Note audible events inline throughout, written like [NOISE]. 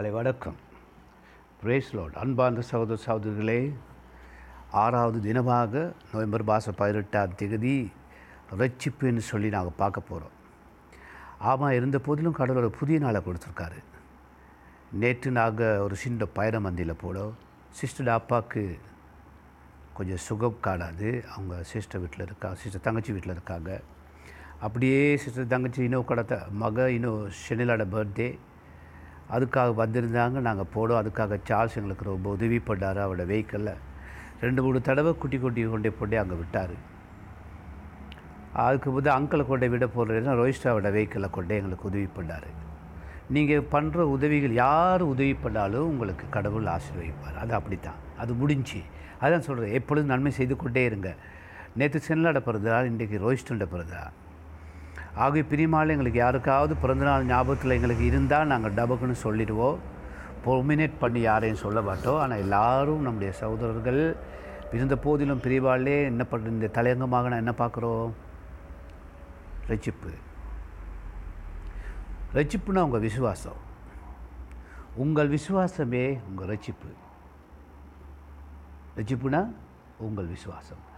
காலை வணக்கம். பிரேஸ்லோட் அன்பார்ந்த சகோதர சகோதரிகளே ஆறாவது தினமாக நவம்பர் மாதம் பதினெட்டாம் தேதி ரட்சிப்புன்னு சொல்லி நாங்கள் பார்க்க போகிறோம் ஆமாம் இருந்த போதிலும் கடவுளோட புதிய நாளை கொடுத்துருக்காரு. நேற்று நாங்கள் ஒரு சின்ன பயணம் வந்தியில் போனோம். சிஸ்டர் அப்பாவுக்கு கொஞ்சம் சுகம் காணாது. அவங்க சிஸ்டர் வீட்டில் இருக்கா சிஸ்டர் தங்கச்சி வீட்டில் இருக்காங்க. அப்படியே சிஸ்டர் தங்கச்சி இன்னும் கடத்த மக இன்னும் ஷெனிலோட பர்த்டே அதுக்காக வந்திருந்தாங்க. நாங்கள் போனோம். அதுக்காக சார்ஜ் எங்களுக்கு ரொம்ப உதவி பண்ணார் அவரோட வெஹிக்கிளில் ரெண்டு மூணு தடவை குட்டி குட்டி கொண்டே போட்டு அங்கே விட்டார். அதுக்கு வந்து அங்கிளை கொண்டே விட போகிறதுனா ரோஹிஸ்டாவோட வெஹிக்கிளில் கொண்டே எங்களுக்கு உதவி பண்ணார். நீங்கள் பண்ணுற உதவிகள் யார் உதவி பண்ணாலும் உங்களுக்கு கடவுள் ஆசீர்வதிப்பார். அது அப்படி தான் அது முடிஞ்சு. அதான் சொல்கிறேன் எப்பொழுதும் நன்மை செய்து கொண்டே இருங்க. நேற்று செல்லாட பிறந்தநாள் இன்றைக்கு ரோயிஸ்டோட பிறந்தநாள் ஆகிய பிரிமாவில் எங்களுக்கு யாருக்காவது பிறந்தநாள் ஞாபகத்தில் எங்களுக்கு இருந்தால் நாங்கள் டபக்குன்னு சொல்லிடுவோம். பொமினேட் பண்ணி யாரையும் சொல்ல மாட்டோம். ஆனால் எல்லாரும் நம்முடைய சகோதரர்கள் இருந்த போதிலும் பிரிவாலே என்ன பண்ணுற இந்த தலையங்கமாக நான் என்ன பார்க்குறோம்? ரட்சிப்பு. ரட்சிப்புனா உங்கள் விசுவாசம். உங்கள் விசுவாசமே உங்கள் ரட்சிப்பு. ரட்சிப்புனா உங்கள் விசுவாசம்.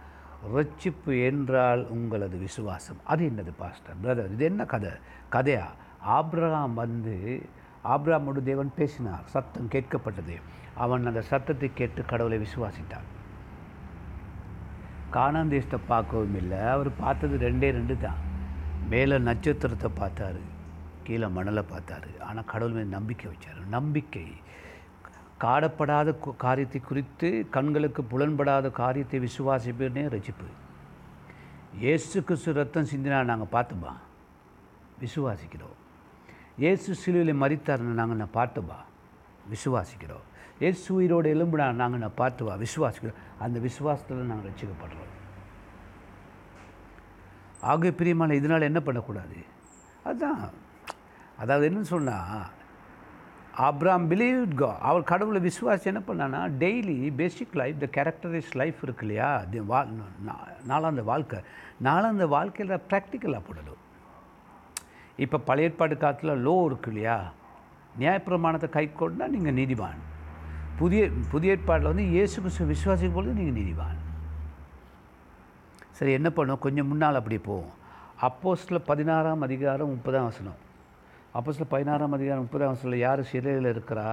ரட்சிப்பு என்றால் உங்களது விசுவாசம். அது என்னது பாஸ்டர்? பிரதர் இது என்ன கதை? கதையா? ஆப்ரஹாம் வந்து ஆப்ரஹாமோடு தேவன் பேசினார். சத்தம் கேட்கப்பட்டது. அவன் அந்த சத்தத்தை கேட்டு கடவுளை விசுவாசித்தான். காணாந்தேசத்தை பார்க்கவும் இல்லை. அவர் பார்த்தது ரெண்டே ரெண்டு தான். மேலே நட்சத்திரத்தை பார்த்தாரு. கீழே மணலை பார்த்தாரு. ஆனால் கடவுள் மீது நம்பிக்கை வச்சார். நம்பிக்கை. காடப்படாத காரியத்தை குறித்து கண்களுக்கு புலன்படாத காரியத்தை விசுவாசிப்பேனே ரசிப்பு இயேசு கிறிஸ்து ரத்தம் சிந்தினா நாங்கள் பார்த்துப்பா விசுவாசிக்கிறோம். இயேசு சிலுவையில் மறித்தார்னு நாங்கள் நான் பார்த்துப்பா விசுவாசிக்கிறோம். இயேசு உயிரோடு எலும்புனா நாங்கள் நான் பார்த்துவா விசுவாசிக்கிறோம். அந்த விசுவாசத்தில் நாங்கள் ரசிக்கப்படுறோம் ஆகிய பிரியமான இதனால் என்ன பண்ணக்கூடாது? அதுதான் அதாவது என்னன்னு சொன்னால் அப்ராம் பிலீவ் கா அவர் கடவுளை விசுவாசி என்ன பண்ணான்னா daily basic life the characterize life இருக்கு இல்லையா? தி வா நாலாந்த வாழ்க்கை. நாளாந்த வாழ்க்கையில் ப்ராக்டிக்கலாக போடணும். இப்போ பழைய ஏற்பாடு காலத்தில் லோ இருக்கு இல்லையா? நியாயப்பிரமாணத்தை கை கொண்டா நீங்கள் நீதிவான் புதிய புதிய ஏற்பாடில் வந்து இயேசு கிறிஸ்து விசுவாசிக்கும் பொழுது நீங்கள் நீதிவான் சரி என்ன பண்ணும்? கொஞ்சம் முன்னால் அப்படி போவோம். அப்போஸ்டில் பதினாறாம் அதிகாரம் முப்பதாம் வசனம். அப்போஸ்டில் பதினாறாம் அதிகாரம் முப்பதாம் சில யார் சிறையில் இருக்கிறா?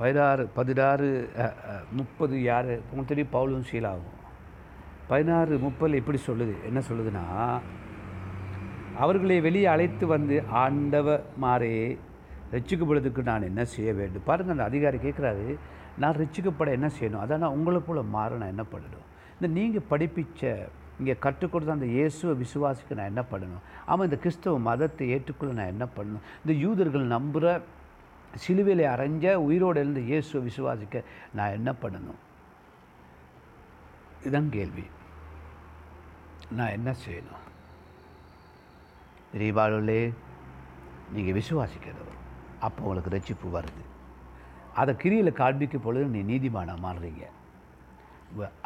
பதினாறு பதினாறு முப்பது யார்? உங்களுக்கு தெரியும் பவுலும் சீலாகும் பதினாறு முப்பதில் எப்படி சொல்லுது? என்ன சொல்லுதுன்னா அவர்களை வெளியே அழைத்து வந்து ஆண்டவ மாறே ரட்சிக்கப்படுறதுக்கு நான் என்ன செய்ய வேண்டும்? பாருங்கள் அந்த அதிகாரி கேட்குறாரு நான் ரட்சிக்கப்பட என்ன செய்யணும்? அதான் நான் உங்களை போல் மாற நான் என்ன பண்ணணும்? இந்த நீங்கள் படிப்பிச்ச இங்கே கற்றுக் கொடுத்த அந்த இயேசுவை விசுவாசிக்க நான் என்ன பண்ணணும்? ஆமாம் இந்த கிறிஸ்தவ மதத்தை ஏற்றுக்கொள்ள நான் என்ன பண்ணணும்? இந்த யூதர்கள் நம்புகிற சிலுவையில் அரைஞ்ச உயிரோடு இருந்த இயேசுவை விசுவாசிக்க நான் என்ன பண்ணணும்? இதுதான் கேள்வி. நான் என்ன செய்யணும்? ரீபாலுலே நீங்கள் விசுவாசிக்கிறவர் அப்போ உங்களுக்கு ரட்சிப்பு வருது. அதை கிரியில் காண்பிக்கும் பொழுது நீ நீதிமானாக மாறுறீங்க.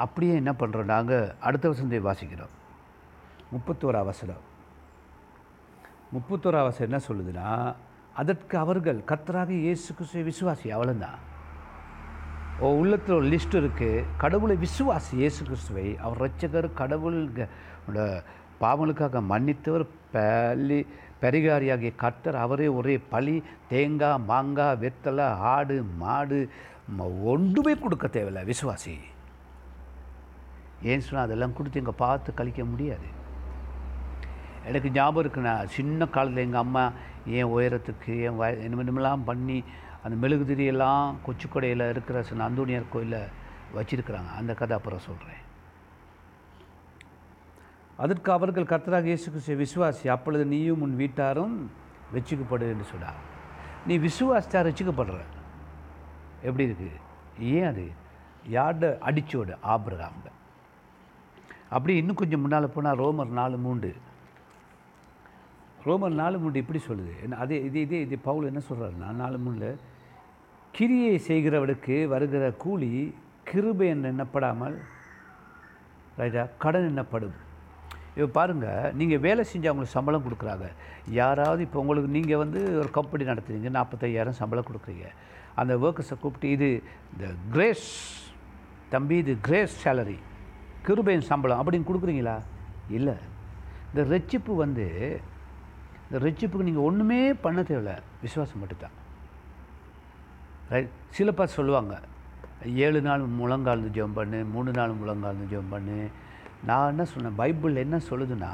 அப்படியே என்ன பண்ணுறோம் நாங்கள் அடுத்த வசனத்தை வாசிக்கிறோம். முப்பத்தோரா வசனம். முப்பத்தோரா வசனம் என்ன சொல்லுதுன்னா அதற்கு அவர்கள் கத்தராக இயேசு கிறிஸ்துவை விசுவாசி அவ்வளோதான் ஓ உள்ளத்தில் ஒரு லிஸ்ட் இருக்குது கடவுளை விசுவாசி இயேசு கிறிஸ்துவை அவர் ரட்சகர் கடவுள் பாவங்களுக்காக மன்னித்தவர் பள்ளி பரிகாரியாகிய கர்த்தர் அவரே ஒரே பழி தேங்காய் மாங்காய் வெத்தலை ஆடு மாடு ஒன்றுமே கொடுக்க தேவையில்ல விசுவாசி. ஏன் சொன்னால் அதெல்லாம் கொடுத்து எங்கள் பார்த்து கழிக்க முடியாது. எனக்கு ஞாபகம் இருக்கு நான் சின்ன காலத்தில் எங்கள் அம்மா என் உயரத்துக்கு என் வய என்னமெல்லாம் பண்ணி அந்த மெழுகுதிரியெல்லாம் கொச்சிக்கொடையில் இருக்கிற சின்ன அந்தோனியார் கோயிலில் வச்சிருக்கிறாங்க. அந்த கதை அப்புறம் சொல்கிறேன் அதற்கு அவர்கள் கர்த்தராக இயேசு கிறிஸ்துவ விசுவாசி அப்பொழுது நீயும் உன் வீட்டாரும் வச்சுக்கப்படு என்று சொன்னார். நீ விசுவாசித்தார் வச்சுக்கப்படுற எப்படி இருக்கு? ஏன் அது? யார்ட அடிச்சோடு ஆபிரகாம்ட அப்படி இன்னும் கொஞ்சம் முன்னால் போனால் ரோமர் நாலு மூண்டு ரோமர் நாலு மூன்று இப்படி சொல்லுது. என்ன அதே இதே இதே இது பவுல் என்ன சொல்கிறாருன்னா நாலு மூணில் கிரியை செய்கிறவளுக்கு வருகிற கூலி கிருபை என்று எண்ணப்படாமல் ரைட்டா கடன் எண்ணப்படும். இப்போ பாருங்கள் நீங்கள் வேலை செஞ்சு அவங்களுக்கு சம்பளம் கொடுக்குறாங்க. யாராவது இப்போ உங்களுக்கு நீங்கள் வந்து ஒரு கம்பெனி நடத்துறீங்க நாற்பத்தையாயிரம் சம்பளம் கொடுக்குறீங்க. அந்த ஒர்க்கர்ஸை கூப்பிட்டு இது இந்த கிரேஸ் தம்பி இது கிரேஸ் சேலரி கிருபையின் சம்பளம் அப்படின்னு கொடுக்குறீங்களா? இல்லை. இந்த ரெச்சிப்பு வந்து இந்த ரெச்சிப்புக்கு நீங்கள் ஒன்றுமே பண்ண தேவையில்ல. விசுவாசம் மட்டும்தான். ரைட் சில பேர் சொல்லுவாங்க ஏழு நாள் முழங்கால்ந்து ஜெபம் பண்ணு மூணு நாள் முழங்கால்ந்து ஜெபம் பண்ணு. நான் என்ன சொன்னேன்? பைபிள் என்ன சொல்லுதுன்னா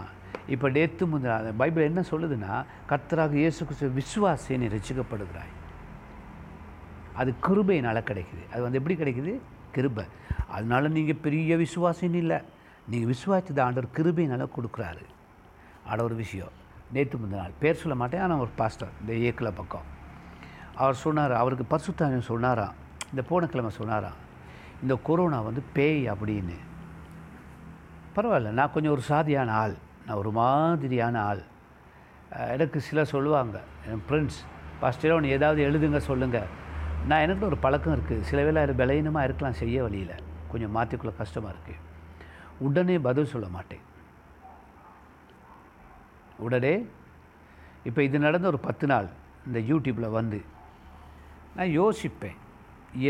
இப்போ நேற்று முந்தின பைபிள் என்ன சொல்லுதுன்னா கர்த்தராக இயேசு கிறிஸ்து விசுவாசே நீ ரசிக்கப்படுகிறாய் அது கிருபையினால் கிடைக்குது. அது வந்து எப்படி கிடைக்குது? கிருபை. அதனால நீங்கள் பெரிய விசுவாசின்னு இல்லை. நீங்கள் விசுவாசித்த ஆண்டவர் கிருபையினால் கொடுக்குறாரு. ஆட ஒரு விஷயம். நேற்று முந்தின நாள். பேர் சொல்ல மாட்டேன். ஆனால் ஒரு பாஸ்டர் இந்த ஏக்கில் பக்கம். அவர் சொன்னார்? அவருக்கு பரிசுத்தாவியம் சொன்னாராம் இந்த போன கிழமை சொன்னாராம் இந்த கொரோனா வந்து பேய் அப்படின்னு. பரவாயில்ல. நான் கொஞ்சம் ஒரு சாதியான ஆள். நான் ஒரு மாதிரியான ஆள். எனக்கு சிலர் சொல்லுவாங்க. என் ஃப்ரெண்ட்ஸ் ஃபஸ்ட்டில் ஒன்று ஏதாவது எழுதுங்க சொல்லுங்கள் நான் எனக்கு ஒரு பழக்கம் இருக்குது சில வேளை அது பலவீனமாக இருக்கலாம் செய்ய வழியில். கொஞ்சம் மாற்றிக்குள்ள கஷ்டமாக இருக்குது உடனே பதில் சொல்ல மாட்டேன். உடனே இப்போ இது நடந்த ஒரு பத்து நாள் இந்த யூடியூப்பில் வந்து நான் யோசிப்பேன்.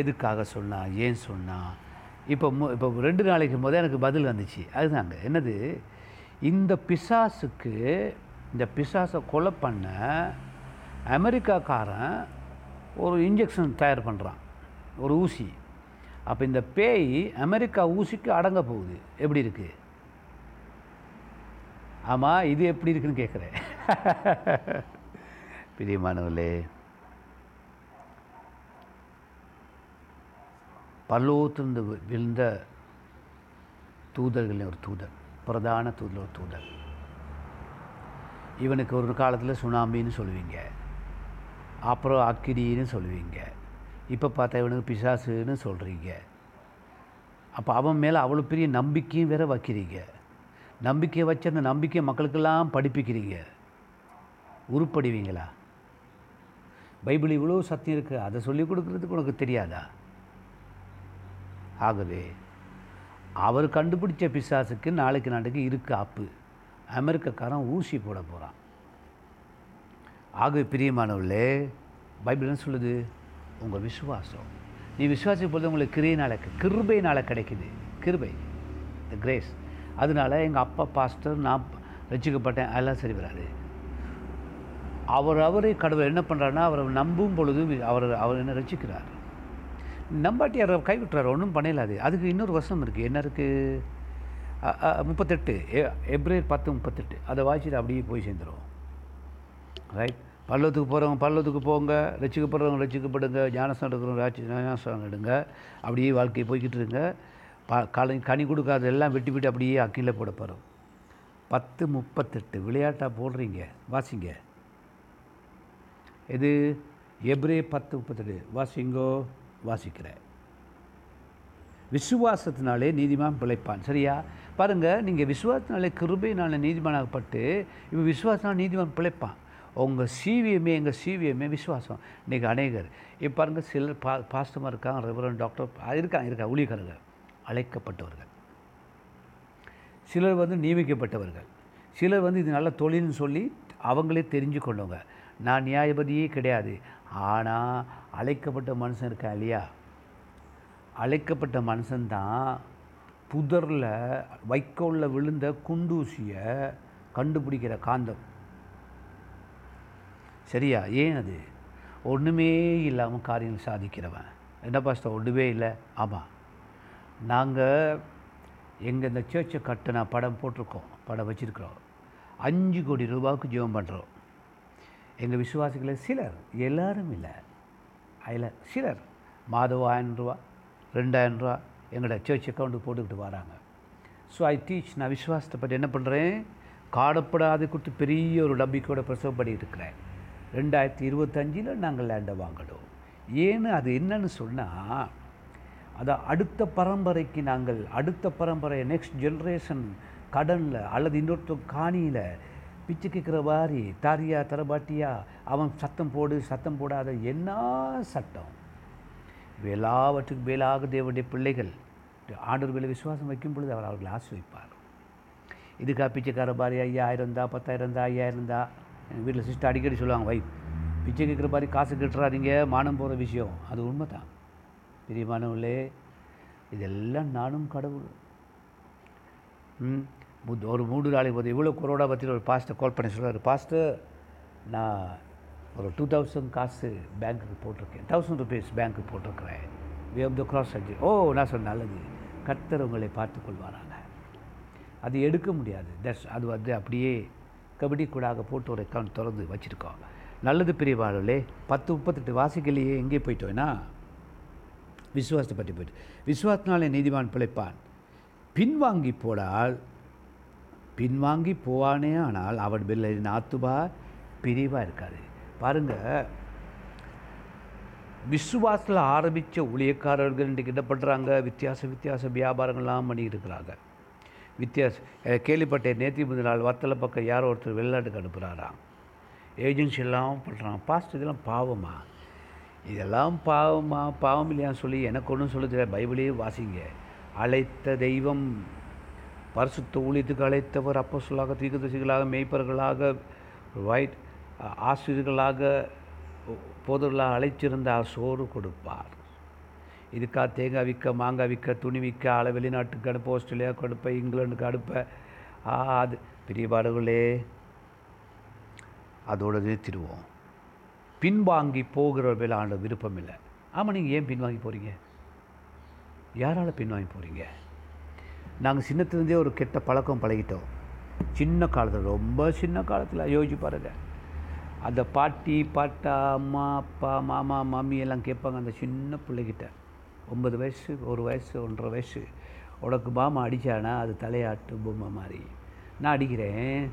எதுக்காக சொன்னால் ஏன் சொன்னால் இப்போ மு இப்போ ரெண்டு நாளைக்கு போதே எனக்கு பதில் வந்துச்சு. அதுதாங்க. என்னது? இந்த பிசாசுக்கு இந்த பிசாசை கொலை பண்ண அமெரிக்காக்காரன் ஒரு இன்ஜெக்ஷன் தயார் பண்ணுறான் ஒரு ஊசி. அப்போ இந்த பேய் அமெரிக்கா ஊசிக்கு அடங்க போகுது. எப்படி இருக்குது ஆமாம் இது எப்படி இருக்குன்னு கேட்குறேன் [LAUGHS] பிரியமானவர்களே பல்லோத்திலிருந்து விழுந்த தூதர்களின் ஒரு தூதர் பிரதான தூதர் ஒரு தூதர். இவனுக்கு ஒரு காலத்தில் சுனாமின்னு சொல்லுவீங்க. அப்புறம் அக்கினின்னு சொல்லுவீங்க. இப்போ பார்த்தா இவனுக்கு பிசாசுன்னு சொல்கிறீங்க அப்போ அவன் மேலே அவ்வளோ பெரிய நம்பிக்கையும் வேற வைக்கிறீங்க. நம்பிக்கையை வச்சு அந்த நம்பிக்கையை மக்களுக்கெல்லாம் படிப்பிக்கிறீங்க. உருப்படுவீங்களா? பைபிள் இவ்வளோ சத்தியம் இருக்குது அதை சொல்லிக் கொடுக்குறதுக்கு உனக்கு தெரியாதா? ஆகவே அவர் கண்டுபிடிச்ச பிசாசுக்கு நாளைக்கு நாட்டுக்கு இருக்கு ஆப்பு. அமெரிக்கக்காரன் ஊசி போட போகிறான் ஆகவே பிரியமானவர்களே பைபிள் என்ன சொல்லுது? உங்கள் விசுவாசம். நீ விசுவாசிக்கும் பொழுது உங்களுக்கு கிரியினால் கிருபையினால் கிடைக்குது. கிருபை த கிரேஸ் அதனால எங்கள் அப்பா பாஸ்டர் நான் ரசிக்கப்பட்டேன் அதெல்லாம் சரி வராது. அவர் அவரே கடவுள் என்ன பண்ணுறாருன்னா அவரை நம்பும் பொழுது அவர் அவர் என்ன ரசிக்கிறார். நம்பாட்டி அவரை கைவிட்டுறாரு ஒன்றும் பண்ணலாது அதுக்கு இன்னொரு வருஷம் இருக்குது என்ன இருக்குது முப்பத்தெட்டு. எப்ரவரி பத்து முப்பத்தெட்டு. அதை வாசிட்டு அப்படியே போய் சேர்ந்துடும் ரைட் பள்ளத்துக்கு போகிறவங்க பள்ளத்துக்கு போங்க ரசிக்கப்படுறவங்க ரசிக்கப்படுங்க ஞானஸ்தானம் எடுக்கிறவங்க ராட்சி ஞானஸ்தானம் எடுங்க. அப்படியே வாழ்க்கையை போய்கிட்டு இருங்க ப கலை கனி கொடுக்காத எல்லாம் வெட்டி விட்டு அப்படியே அக்கீழே போட போகிறோம் பத்து முப்பத்தெட்டு விளையாட்டாக போடுறீங்க வாசிங்க. இது எப்ரே பத்து முப்பத்தெட்டு வாசிங்கோ வாசிக்கிறேன். விசுவாசத்தினாலே நீதிமான் பிழைப்பான். சரியா? பாருங்கள் நீங்கள் விசுவாசத்தினாலே கிருபையினால நீதிமானாகப்பட்டு இப்போ விசுவாசத்தினால நீதிமான் பிழைப்பான். உங்கள் சிவிஎம்ஏ எங்கள் சிவிஎம்ஏ விசுவாசம். இன்றைக்கி அநேகர். இப்போ பாருங்கள் சிலர் பா பாஸ்டமாக இருக்காங்க ரெவரன் டாக்டர் இருக்காங்க இருக்கா ஊழியக்காரர்கள். அழைக்கப்பட்டவர்கள். சிலர் வந்து நியமிக்கப்பட்டவர்கள். சிலர் வந்து இது நல்ல தொழில்னு சொல்லி அவங்களே தெரிஞ்சு கொண்டவங்க நான் நியாயபதியே கிடையாது. ஆனால் அழைக்கப்பட்ட மனுஷன் இருக்கா இல்லையா? அழைக்கப்பட்ட மனுஷன்தான் புதரில் வைக்கோலில் விழுந்த குண்டூசியை கண்டுபிடிக்கிற காந்தம். சரியா? ஏன் அது? ஒன்றுமே இல்லாமல் காரியங்கள் சாதிக்கிறவன். என்ன பாஸ்தா ஒன்றுமே இல்லை. ஆமாம் நாங்கள் எங்கள் இந்த சேர்ச்சை கட்டின படம் போட்டிருக்கோம். படம் வச்சுருக்குறோம். அஞ்சு கோடி ரூபாவுக்கு ஜெபம் பண்ணுறோம் எங்கள் விசுவாசிகளை சிலர் எல்லோரும் இல்லை. அதில் சிலர் மாதம் ஆயிரம் ரூபா ரெண்டாயிரம் ரூபா எங்களோட சர்ச் அக்கௌண்ட்டுக்கு போட்டுக்கிட்டு வராங்க. ஸோ ஐ டீச் நான் விசுவாசத்தை பற்றி என்ன பண்ணுறேன் காடப்படாது கொடுத்து பெரிய ஒரு நம்பிக்கையோட பிரசவம் பண்ணி இருக்கிறேன். ரெண்டாயிரத்தி இருபத்தஞ்சில் நாங்கள் லேண்டை வாங்கணும் ஏன்னு அது என்னன்னு சொன்னால் அதை அடுத்த பரம்பரைக்கு நாங்கள் அடுத்த பரம்பரை நெக்ஸ்ட் ஜென்ரேஷன் கடனில் அல்லது இன்னொருத்தர் காணியில் பிச்சை கேட்குற மாதிரி தாரியா தரபாட்டியா அவன் சத்தம் போடு சத்தம் போடாத என்ன சட்டம்? எல்லாவற்றுக்கும் மேலாக தேவனுடைய பிள்ளைகள் ஆண்டவர் மேலே விசுவாசம் வைக்கும் பொழுது அவர் அவர்களை ஆசிரிப்பார் இதுக்காக பிச்சைக்கார பாரி ஐயாயிரம் தான் பத்தாயிரம் தான் ஐயாயிரம் தான் எங்கள் வீட்டில் சிஸ்டர் அடிக்கடி சொல்லுவாங்க வைஃப் பிச்சை கேட்குற மாதிரி காசு கட்டுறாதீங்க மானம் போகிற விஷயம். அது உண்மை தான் பிரியமானவர்களே இதெல்லாம் நானும் கடவுள் ம் ஒரு மூணு நாளைக்கு போது இவ்வளோ கொரோனா பற்றி ஒரு பாஸ்ட்டை கால் பண்ணி சொல்கிறார் பாஸ்டர் நான் ஒரு டூ தௌசண்ட் காசு பேங்க்குக்கு போட்டிருக்கேன். தௌசண்ட் ருபீஸ் பேங்க்குக்கு போட்டிருக்கிறேன். வி ஆஃப் த கிராஸ் அஞ்சு ஓ நான் சொன்ன நல்லது. கர்த்தர் உங்களை பார்த்து கொள்வாராங்க அது எடுக்க முடியாது. தட்ஸ் அது வந்து அப்படியே கபடி கூடாக போட்டு ஒரு அக்கௌண்ட் திறந்து வச்சுருக்கோம் நல்லது பிரிவாளர்களே பத்து முப்பத்தெட்டு வாசிக்கலையே எங்கே போயிட்டோன்னா விசுவாசத்தை பற்றி போயிட்டு. விசுவாசத்தினாலே நீதிமான் பிழைப்பான். பின்வாங்கி போடால் பின்வாங்கி போவானே ஆனால் அவன் பெல்லின் ஆத்துபா பிரிவாக இருக்காது. பாருங்கள் விசுவாசத்தில் ஆரம்பித்த ஊழியக்காரர்கள் இன்றைக்கு என்ன பண்ணுறாங்க வித்தியாச வித்தியாச வியாபாரங்கள்லாம் பண்ணிக்கிட்டு இருக்கிறாங்க. வித்தியாசம். கேள்விப்பட்டேன். நேற்று முதல் நாள் வத்தலை பக்கம் யாரோ ஒருத்தர் வெளிநாட்டுக்கு அனுப்புகிறாராம் ஏஜென்சி எல்லாம் பண்ணுறான் பாஸ்ட் இதெல்லாம் பாவமா? இதெல்லாம் பாவமா? பாவம் இல்லையான்னு சொல்லி எனக்கு ஒன்றும் சொல்ல தெரியாது. பைபிளே வாசிங்க. அழைத்த தெய்வம் பரிசுத்த ஊழியத்துக்கு அழைத்தவர் அப்போ சொல்லாக தீர்க்கதரிசிகளாக மேய்ப்பர்களாக வைட் ஆசிரியர்களாக போதர்களாக அழைச்சிருந்தால் சோறு கொடுப்பார். இதுக்கா தேங்காய் விற்க மாங்காய் விற்க துணி விற்க ஆளை வெளிநாட்டுக்கு அனுப்ப ஆஸ்திரேலியாவுக்கு அனுப்ப இங்கிலாண்டுக்கு அனுப்ப. ஆ, அது. பெரிய பாடுகளே அதோடு நிறுத்திடுவோம். பின்வாங்கி போகிற மேலே ஆண்ட விருப்பம் இல்லை ஆமாம் நீங்கள் ஏன் பின்வாங்கி போகிறீங்க யாரால் பின்வாங்கி போகிறீங்க நாங்கள் சின்னத்துலேருந்தே ஒரு கெட்ட பழக்கம் பழகிட்டோம். சின்ன காலத்தில் ரொம்ப சின்ன காலத்தில். யோசிச்சு பாருங்க. அந்த பாட்டி பாட்டா அம்மா அப்பா மாமா மாமி எல்லாம் கேட்பாங்க அந்த சின்ன பிள்ளைகிட்ட. ஒன்பது வயசு ஒரு வயசு ஒன்றரை வயசு. உனக்கு பாமா அடித்தானா அது தலையாட்டு பொம்மை மாதிரி. நான் அடிக்கிறேன்.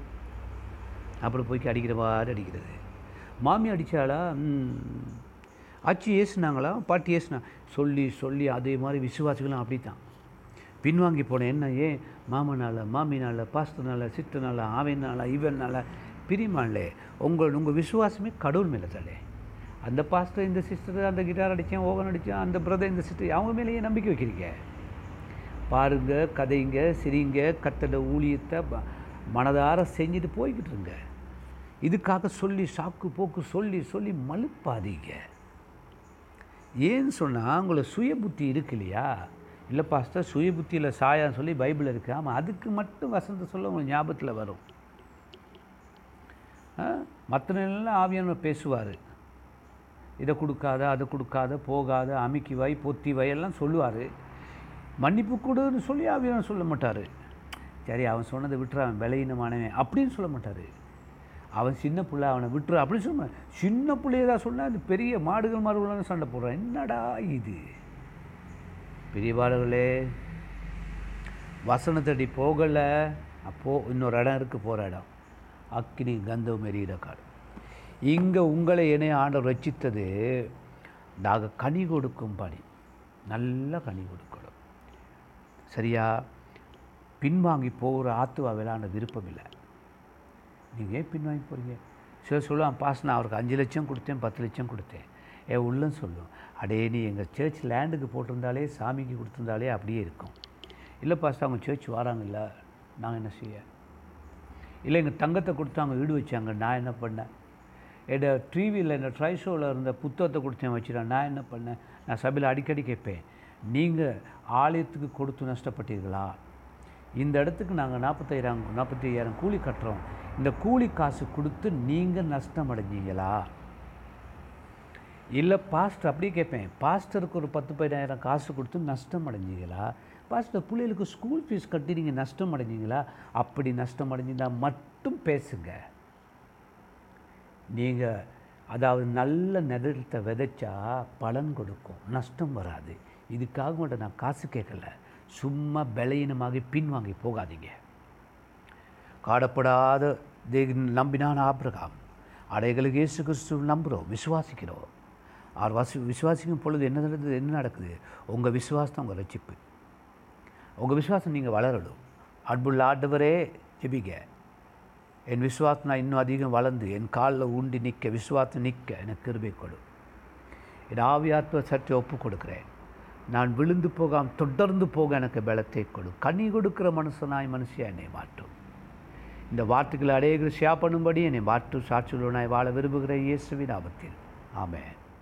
அப்புறம் போய்க்கு அடிக்கிற மாதிரி அடிக்கிறது. மாமி அடித்தாளா ம். ஆச்சி ஏசுனாங்களா? பாட்டி ஏசுனா சொல்லி சொல்லி அதே மாதிரி விசுவாசிகளும் அப்படி தான் பின்வாங்கி போனேன். என்ன ஏன்? மாமனால் மாமினால் பாஸ்தனால் சித்தனால் ஆவினால் இவனால். பிரிமான்லே உங்கள் உங்கள் விசுவாசமே கடவுள் மேலே தலை அந்த பாஸ்டர் இந்த சிஸ்டர் அந்த கிட்டார் அடித்தேன் ஓகன் அடித்தேன் அந்த பிரதர் இந்த சிஸ்டர் அவங்க மேலேயே நம்பிக்கை வைக்கிறீங்க. பாருங்க கதைங்க சிரிங்க கத்தட ஊழியத்தை மனதார செஞ்சுட்டு போய்கிட்டு இருங்க. இதுக்காக சொல்லி சாக்கு போக்கு சொல்லி சொல்லி மலுப்பாதீங்க. ஏன்னு சொன்னால் உங்களை சுய புத்தி இருக்கு இல்லையா? இல்லை பாஸ்டர் சுய புத்தியில் சாயான்னு சொல்லி பைபிள் இருக்குது ஆமாம் அதுக்கு மட்டும் வசந்த சொல்ல உங்களுக்கு ஞாபகத்தில் வரும். மற்ற நிலையில் ஆவியானவர் பேசுவார். இதை கொடுக்காத அதை கொடுக்காத போகாத அமுக்கி வை பொத்தி வை எல்லாம் சொல்லுவார். மன்னிப்பு கொடுன்னு சொல்லி அவன் சொல்ல மாட்டார்? சரி அவன் சொன்னதை விட்டுரு அவன் விலையினமானவன் அப்படின்னு சொல்ல மாட்டார். அவன் சின்ன பிள்ளை அவனை விட்டுரு அப்படின்னு சொன்ன சின்ன பிள்ளையதாக சொன்னால் அது பெரிய மாடுகள் மாடுகளான சண்டை போடுறான். என்னடா இது? பெரியவாளர்களே வசனத்தடி போகலை. அப்போது இன்னொரு இடம் இருக்குது போகிற இடம். அக்னி கந்தவம் எரியிற காடு. இங்கே உங்களை என்னை ஆண்டவர் ரச்சித்தது நாங்கள் கனி கொடுக்கும் பணி. நல்ல கனி கொடுக்கணும். சரியா? பின்வாங்கி போகிற ஆத்துவா விளாண்ட விருப்பம் இல்லை. நீங்கள் ஏன் பின்வாங்கி போகிறீங்க சிலர் சொல்லுவான் பாஸ் நான் அவருக்கு அஞ்சு லட்சம் கொடுத்தேன் பத்து லட்சம் கொடுத்தேன். ஏ உள்ளம் சொல்லும். அடே நீ எங்கள் சர்ச் லேண்டுக்கு போட்டிருந்தாலே சாமிக்கு கொடுத்துருந்தாலே அப்படியே இருக்கும். இல்லை பாஸ் அவங்க சர்ச் வராங்கல்ல. நான் என்ன செய்ய? இல்லை எங்கள் தங்கத்தை கொடுத்து அவங்க வீடு வச்சாங்க. நான் என்ன பண்ணேன்? எட டிவியில் இந்த ட்ரை ஷோவில் இருந்த புத்தகத்தை கொடுத்தேன் வச்சுட்டேன். நான் என்ன பண்ணேன்? நான் சபையில் அடிக்கடி கேட்பேன். நீங்கள் ஆலயத்துக்கு கொடுத்து நஷ்டப்பட்டீர்களா? இந்த இடத்துக்கு நாங்கள் நாற்பத்தாயிரம் நாற்பத்தி ஐயாயிரம் கூலி கட்டுறோம். இந்த கூலி காசு கொடுத்து நீங்கள் நஷ்டம் அடைஞ்சீங்களா? இல்லை பாஸ்டர் அப்படியே கேட்பேன். பாஸ்டருக்கு ஒரு பத்து பதினாயிரம் காசு கொடுத்து நஷ்டம் அடைஞ்சீங்களா? பாஸ்டர் பிள்ளைகளுக்கு ஸ்கூல் ஃபீஸ் கட்டி நீங்கள் நஷ்டம் அடைஞ்சீங்களா? அப்படி நஷ்டம் அடைஞ்சிருந்தால் மட்டும் பேசுங்கள் நீங்கள் அதாவது நல்ல நிலத்தை விதைச்சா பலன் கொடுக்கும். நஷ்டம் வராது. இதுக்காக மட்டும் நான் காசு கேட்கல. சும்மா பலவீனமாகி பின்வாங்கி போகாதீங்க. காடப்படாத நம்பினான் ஆபிரகாம். அடைகளுக்கு இயேசு கிறிஸ்து நம்புகிறோம் விசுவாசிக்கிறோம். அவர் வசி விசுவாசிக்கும் பொழுது என்ன நடக்குது என்ன நடக்குது? உங்கள் விசுவாசம் உங்கள் ரட்சிப்பு. உங்கள் விசுவாசம் நீங்கள் வளரணும். அன்புள்ள ஆண்டவரே ஜெபிங்க. என் விசுவாசம் நான் இன்னும் அதிகம் வளர்ந்து என் காலில் ஊண்டி நிற்க விசுவாசம் நிற்க எனக்கு கிருபை கொடு. என் ஆவியாத்ம சற்று ஒப்பு கொடுக்குறேன். நான் விழுந்து போகாம தொடர்ந்து போக எனக்கு பலத்தை கொடு. கனி கொடுக்கிற மனுஷனாய் மனுஷியா என்னை மாற்றும். இந்த வார்த்தைகளை அடையகிற ஷேர் பண்ணும்படி என்னை மாற்று சாட்சியுள்ளனாய் வாழ விரும்புகிற இயேசுவின் ஆபத்தில் ஆமேன்.